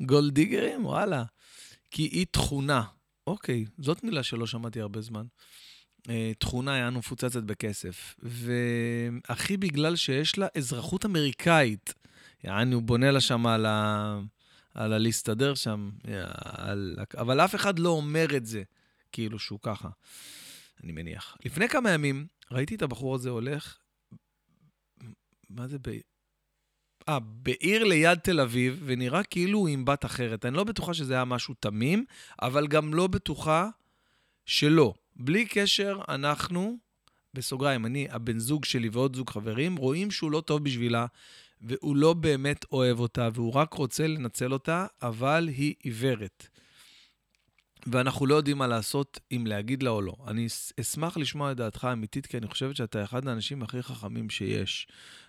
גולד דיגרים? וואלה. כי היא תכונה. אוקיי, זאת מילה שלא שמעתי הרבה זמן. אה, תכונה יענו מפוצצת בכסף. והכי בגלל שיש לה אזרחות אמריקאית. יעני, הוא בונה לה שם על, ה... על הלהסתדר שם, על... אבל אף אחד לא אומר את זה, כאילו שהוא ככה, אני מניח. לפני כמה ימים ראיתי את הבחור הזה הולך, מה זה ב... אה, בעיר ליד תל אביב, ונראה כאילו הוא עם בת אחרת. אני לא בטוחה שזה היה משהו תמים, אבל גם לא בטוחה שלא. בלי קשר, אנחנו, בסוגריים, אני, הבן זוג שלי ועוד זוג חברים, רואים שהוא לא טוב בשבילה, והוא לא באמת אוהב אותה, והוא רק רוצה לנצל אותה, אבל היא עיוורת. ואנחנו לא יודעים מה לעשות, אם להגיד לה או לא. אני אשמח לשמוע את דעתך האמיתית, כי אני חושבת שאתה אחד האנשים הכי חכמים שיש.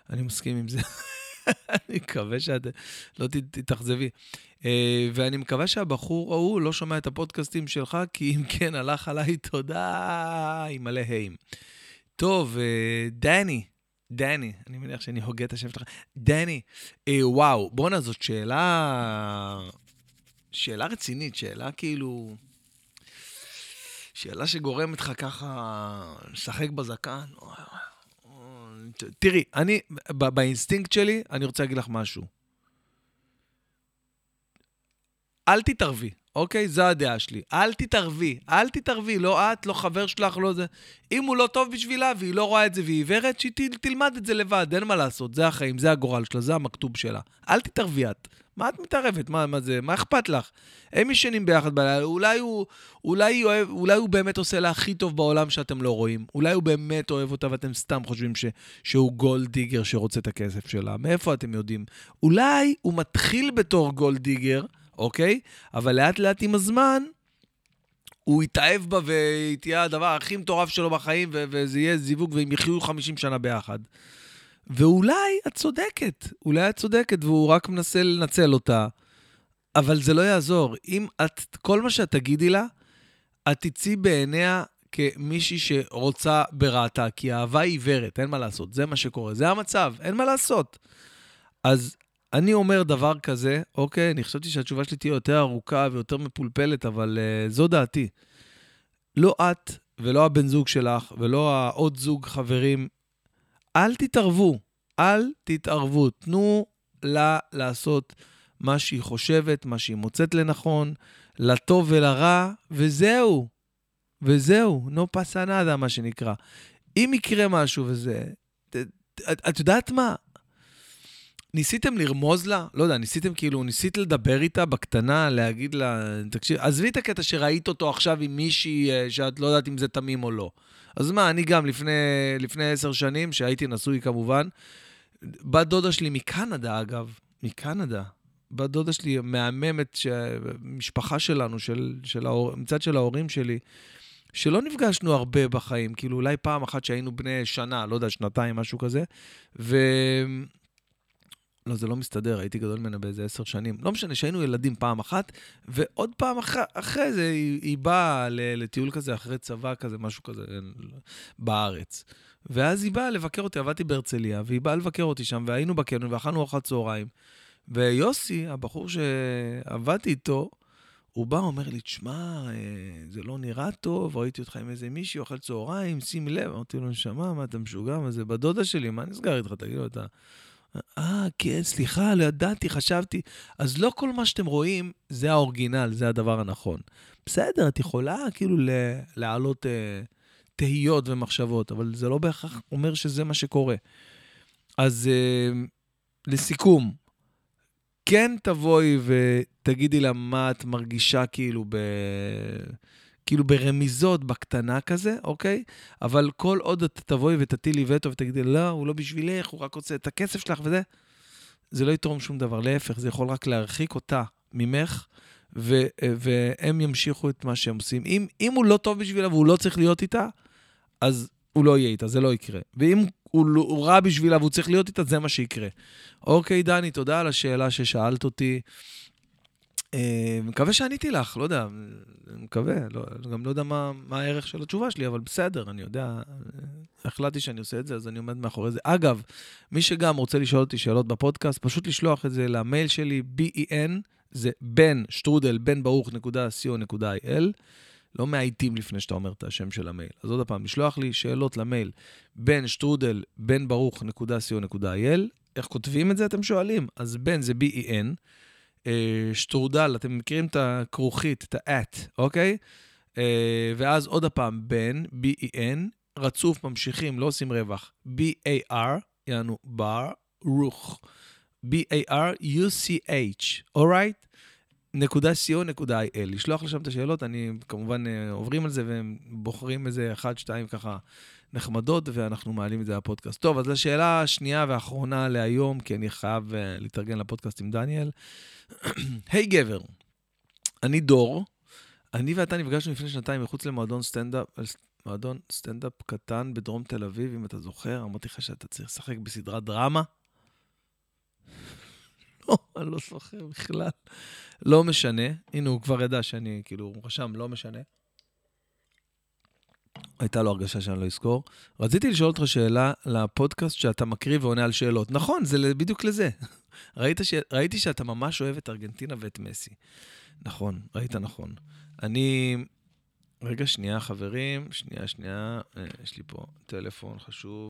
אני מסכים עם זה. (laughs) אני מקווה שאת לא תתאכזבי. אה, ואני מקווה שהבחור ההוא לא שומע את הפודקאסטים שלך, כי אם כן, הלך עליי תודה עם מלא היים. טוב, אה, דני, דני, אני מניח שאני הוגה את השם שלך. דני, אה, וואו, בואנה, זאת שאלה... שאלה רצינית, שאלה כאילו... שאלה שגורמת לך ככה לשחק בזקן. תראי, אני, באינסטינקט שלי, אני רוצה להגיד לך משהו. אל תתערבי, אוקיי? זו הדעה שלי. אל תתערבי, אל תתערבי, לא את, לא חבר שלך, לא זה. אם הוא לא טוב בשבילה והיא לא רואה את זה והיא עיוורת, שהיא תלמד את זה לבד, אין מה לעשות, זה החיים, זה הגורל שלה, זה המכתוב שלה. אל תתערבי את. מה את מתערבת? מה, מה זה? מה אכפת לך? הם ישנים ביחד בלילה, אולי הוא, אולי, אוהב, אולי הוא באמת עושה לה הכי טוב בעולם שאתם לא רואים. אולי הוא באמת אוהב אותה ואתם סתם חושבים ש, שהוא גולד דיגר שרוצה את הכסף שלה. מאיפה אתם יודעים? אולי הוא מתחיל בתור גולד דיגר, אוקיי? אבל לאט לאט עם הזמן, הוא יתאהב בה והיא תהיה הדבר הכי מטורף שלו בחיים, וזה יהיה זיווג והם יחיו 50 שנה ביחד. ואולי את צודקת, אולי את צודקת, והוא רק מנסה לנצל אותה, אבל זה לא יעזור. אם את, כל מה שאת תגידי לה, את תצאי בעיניה כמישהי שרוצה ברעתה, כי אהבה היא עיוורת, אין מה לעשות, זה מה שקורה, זה המצב, אין מה לעשות. אז אני אומר דבר כזה, אוקיי, אני חשבתי שהתשובה שלי תהיה יותר ארוכה ויותר מפולפלת, אבל uh, זו דעתי. לא את ולא הבן זוג שלך ולא העוד זוג חברים, אל תתערבו, אל תתערבו. תנו לה לעשות מה שהיא חושבת, מה שהיא מוצאת לנכון, לטוב ולרע, וזהו. וזהו, נו פסנדה, מה שנקרא. אם יקרה משהו וזה... את, את יודעת מה? ניסיתם לרמוז לה? לא יודע, ניסיתם כאילו, ניסית לדבר איתה בקטנה, להגיד לה, תקשיב, עזבי את הקטע שראית אותו עכשיו עם מישהי אה, שאת לא יודעת אם זה תמים או לא. אז מה, אני גם לפני, עשר שנים, שהייתי נשוי כמובן, בת דודה שלי מקנדה, אגב, מקנדה, בת דודה שלי מהממת, משפחה שלנו, של, של ההור, מצד של ההורים שלי, שלא נפגשנו הרבה בחיים, כאילו אולי פעם אחת שהיינו בני שנה, לא יודע, שנתיים, משהו כזה, ו... לא, זה לא מסתדר, הייתי גדול ממנה באיזה עשר שנים. לא משנה, שהיינו ילדים פעם אחת, ועוד פעם אח... אחרי זה היא, היא באה לטיול כזה, אחרי צבא כזה, משהו כזה, בארץ. ואז היא באה לבקר אותי, עבדתי בהרצליה, והיא באה לבקר אותי שם, והיינו בקניון, ואכלנו ארוחת צהריים. ויוסי, הבחור שעבדתי איתו, הוא בא, אומר לי, תשמע, אה, זה לא נראה טוב, ראיתי אותך עם איזה מישהי, אוכל צהריים, שים לב. אמרתי לו, נשמה, מה, אתה משוגע? מה זה בדודה שלי, מה נסגר איתך? תגיד לו, אתה... אה, כן, סליחה, לא ידעתי, חשבתי. אז לא כל מה שאתם רואים זה האורגינל, זה הדבר הנכון. בסדר, את יכולה כאילו להעלות אה, תהיות ומחשבות, אבל זה לא בהכרח אומר שזה מה שקורה. אז אה, לסיכום, כן תבואי ותגידי לה מה את מרגישה כאילו ב... כאילו ברמיזות, בקטנה כזה, אוקיי? אבל כל עוד את תבואי ותטילי וטו ותגידי, לא, הוא לא בשבילך, הוא רק רוצה את הכסף שלך וזה, זה לא יתרום שום דבר. להפך, זה יכול רק להרחיק אותה ממך, ו- והם ימשיכו את מה שהם עושים. אם, אם הוא לא טוב בשבילה והוא לא צריך להיות איתה, אז הוא לא יהיה איתה, זה לא יקרה. ואם הוא, לא, הוא רע בשבילה והוא צריך להיות איתה, זה מה שיקרה. אוקיי, דני, תודה על השאלה ששאלת אותי. אה, מקווה שעניתי לך, לא יודע, מקווה, לא, גם לא יודע מה, מה הערך של התשובה שלי, אבל בסדר, אני יודע, החלטתי שאני עושה את זה, אז אני עומד מאחורי זה. אגב, מי שגם רוצה לשאול אותי שאלות בפודקאסט, פשוט לשלוח את זה למייל שלי, ben, זה בן, שטרודל, בן ברוך נקודה co.il. לא מאייתים לפני שאתה אומר את השם של המייל. אז עוד פעם, לשלוח לי שאלות למייל, בן שטרודל, בן ברוך נקודה co.il. איך כותבים את זה, אתם שואלים? אז בן זה B-E-N. אה, שטרודל, אתם מכירים את הכרוכית, את ה-at, אוקיי? אה, ואז עוד הפעם, בן, B-E-N, רצוף, ממשיכים, לא עושים רווח, B-A-R, יענו בר, רוך, B-A-R-U-C-H, אורייט? נקודה co נקודה il. לשלוח לשם את השאלות, אני כמובן אה, עוברים על זה והם בוחרים איזה אחד, שתיים ככה נחמדות, ואנחנו מעלים את זה לפודקאסט. טוב, אז לשאלה השנייה והאחרונה להיום, כי אני חייב להתארגן לפודקאסט עם דניאל. (clears throat) היי hey, גבר, אני דור, אני ואתה נפגשנו לפני שנתיים מחוץ למועדון סטנדאפ, מועדון סטנדאפ קטן בדרום תל אביב, אם אתה זוכר, אמרתי לך שאתה צריך לשחק בסדרת דרמה. (laughs) לא, אני לא זוכר בכלל. לא משנה, הנה, הוא כבר ידע שאני, כאילו, הוא רשם, לא משנה. הייתה לו הרגשה שאני לא אזכור. רציתי לשאול אותך שאלה לפודקאסט שאתה מקריא ועונה על שאלות. נכון, זה בדיוק לזה. (laughs) ראית ש... ראיתי שאתה ממש אוהב את ארגנטינה ואת מסי. נכון, ראית נכון. אני... רגע, שנייה, חברים. שנייה, שנייה. אה, יש לי פה טלפון חשוב.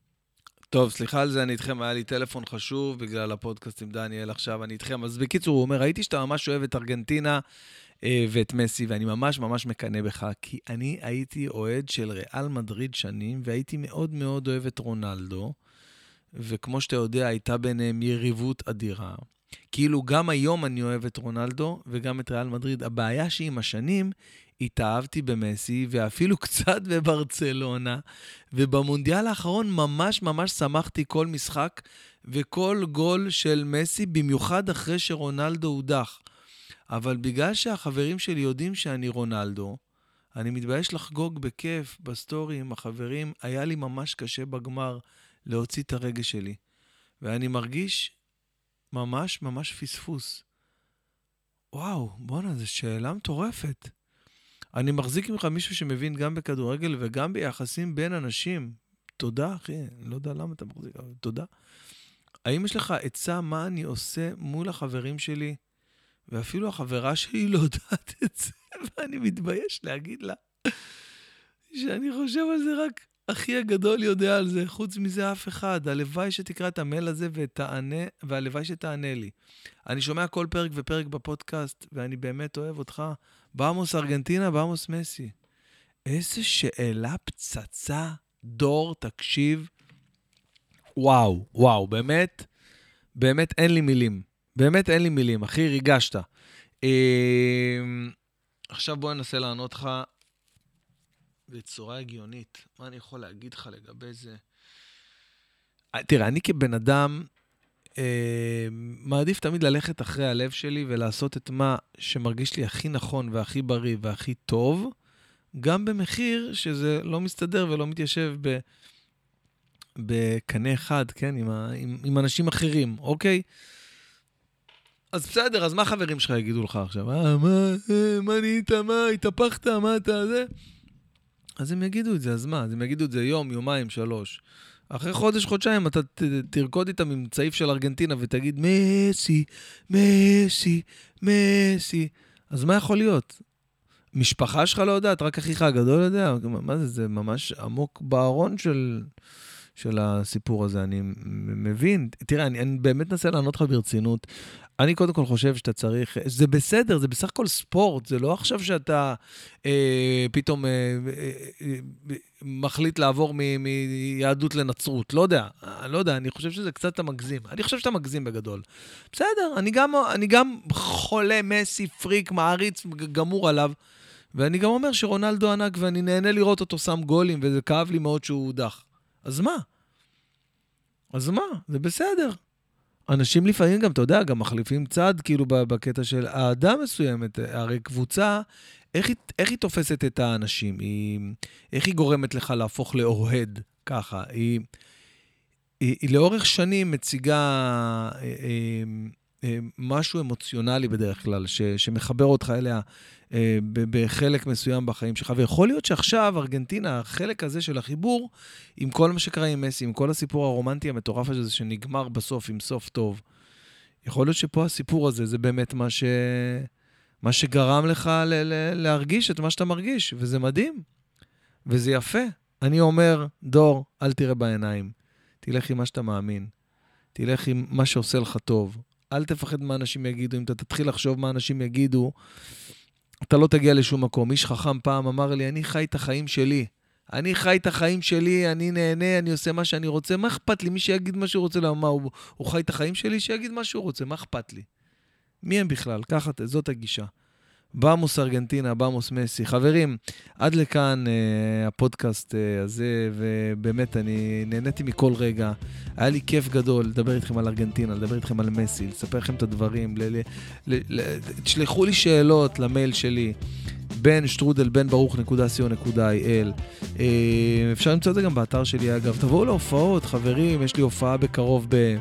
טוב, סליחה על זה, אני איתכם, היה לי טלפון חשוב בגלל הפודקאסט עם דניאל עכשיו, אני איתכם. אז בקיצור, הוא אומר, ראיתי שאתה ממש אוהב את ארגנטינה אה, ואת מסי, ואני ממש ממש מקנא בך, כי אני הייתי אוהד של ריאל מדריד שנים, והייתי מאוד מאוד אוהב את רונלדו. וכמו שאתה יודע, הייתה ביניהם יריבות אדירה. כאילו, גם היום אני אוהב את רונלדו וגם את ריאל מדריד. הבעיה שעם השנים התאהבתי במסי, ואפילו (laughs) קצת בברצלונה, ובמונדיאל האחרון ממש ממש שמחתי כל משחק וכל גול של מסי, במיוחד אחרי שרונלדו הודח. אבל בגלל שהחברים שלי יודעים שאני רונלדו, אני מתבייש לחגוג בכיף בסטורי עם החברים. היה לי ממש קשה בגמר. להוציא את הרגש שלי. ואני מרגיש ממש ממש פספוס. וואו, בואנה, זו שאלה מטורפת. אני מחזיק ממך מישהו שמבין גם בכדורגל וגם ביחסים בין אנשים. תודה, אחי, אני לא יודע למה אתה מחזיק, אבל תודה. האם יש לך עצה מה אני עושה מול החברים שלי, ואפילו החברה שלי לא יודעת את זה, (laughs) ואני מתבייש להגיד לה שאני חושב על זה רק אחי הגדול יודע על זה, חוץ מזה אף אחד. הלוואי שתקרא את המייל הזה ותענה, והלוואי שתענה לי. אני שומע כל פרק ופרק בפודקאסט, ואני באמת אוהב אותך. באמוס ארגנטינה, באמוס מסי. איזה שאלה פצצה, דור, תקשיב. וואו, וואו, באמת, באמת אין לי מילים. באמת אין לי מילים, אחי, ריגשת. אה, עכשיו בוא ננסה לענות לך בצורה הגיונית. מה אני יכול להגיד לך לגבי זה? אה, תראה, אני כבן אדם מעדיף תמיד ללכת אחרי הלב שלי ולעשות את מה שמרגיש לי הכי נכון והכי בריא והכי טוב, גם במחיר שזה לא מסתדר ולא מתיישב ב... בקנה אחד, כן, עם, ה, עם, עם אנשים אחרים, אוקיי? אז בסדר, אז מה החברים שלך יגידו לך עכשיו? אה, מה, אה, מה נהיית, מה, התהפכת, מה אתה, זה? אז הם יגידו את זה, אז מה? אז הם יגידו את זה יום, יומיים, שלוש. אחרי חודש, חודשיים, אתה ת, תרקוד איתם עם צעיף של ארגנטינה ותגיד, מסי, מסי, מסי. אז מה יכול להיות? משפחה שלך לא יודעת, רק אחיך הגדול יודע? מה זה, זה ממש עמוק בארון של, של הסיפור הזה, אני מבין. תראה, אני, אני באמת מנסה לענות לך ברצינות. אני קודם כל חושב שאתה צריך, זה בסדר, זה בסך הכל ספורט, זה לא עכשיו שאתה אה, פתאום אה, אה, אה, מחליט לעבור מיהדות לנצרות, לא יודע, אני לא יודע, אני חושב שזה קצת אתה מגזים. אני חושב שאתה מגזים בגדול. בסדר, אני גם, אני גם חולה, מסי, פריק, מעריץ, גמור עליו. ואני גם אומר שרונלדו ענק ואני נהנה לראות אותו שם גולים, וזה כאב לי מאוד שהוא הודח. אז מה? אז מה? זה בסדר. אנשים לפעמים גם, אתה יודע, גם מחליפים צד, כאילו, בקטע של האדם מסוימת. הרי קבוצה, איך היא, איך היא תופסת את האנשים? היא, איך היא גורמת לך להפוך לאוהד ככה? היא, היא, היא לאורך שנים מציגה אה, אה, אה, משהו אמוציונלי בדרך כלל, ש, שמחבר אותך אליה אה, בחלק מסוים בחיים שלך. ויכול להיות שעכשיו, ארגנטינה, החלק הזה של החיבור, עם כל מה שקרה עם מסי, עם כל הסיפור הרומנטי המטורף הזה שנגמר בסוף עם סוף טוב, יכול להיות שפה הסיפור הזה זה באמת מה, ש... מה שגרם לך ל- ל- להרגיש את מה שאתה מרגיש, וזה מדהים, וזה יפה. אני אומר, דור, אל תראה בעיניים. תלך עם מה שאתה מאמין. תלך עם מה שעושה לך טוב. אל תפחד מה אנשים יגידו. אם אתה תתחיל לחשוב מה אנשים יגידו, אתה לא תגיע לשום מקום. איש חכם פעם אמר לי, אני חי את החיים שלי. אני חי את החיים שלי, אני נהנה, אני עושה מה שאני רוצה. מה אכפת לי? מי שיגיד מה שהוא רוצה, למה הוא, הוא חי את החיים שלי? שיגיד מה שהוא רוצה, מה אכפת לי? מי הם בכלל? ככה, זאת הגישה. במוס ארגנטינה, במוס מסי. חברים, עד לכאן אה, הפודקאסט אה, הזה, ובאמת, אני נהניתי מכל רגע. היה לי כיף גדול לדבר איתכם על ארגנטינה, לדבר איתכם על מסי, לספר לכם את הדברים. ל- ל- ל- ל- תשלחו לי שאלות למייל שלי. בן שטרודל בן ברוך נקודה נקודה il. אה, אפשר למצוא את זה גם באתר שלי, אגב. תבואו להופעות, חברים, יש לי הופעה בקרוב ב...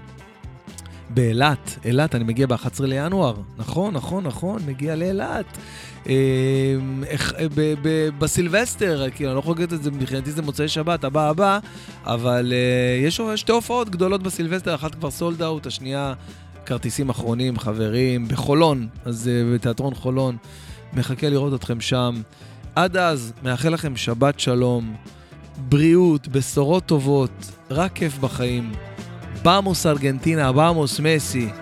באילת, אילת, אני מגיע ב-11 לינואר. נכון, נכון, נכון, מגיע לאילת. אה, בסילבסטר, כאילו, אני לא חוגג את זה, מבחינתי זה מוצאי שבת, הבא הבא, אבל אה, יש שתי הופעות גדולות בסילבסטר, אחת כבר סולד אאוט, השנייה כרטיסים אחרונים, חברים, בחולון, אז אה, בתיאטרון חולון. מחכה לראות אתכם שם. עד אז, מאחל לכם שבת שלום, בריאות, בשורות טובות, רק כיף בחיים. Vamos Argentina, vamos Messi.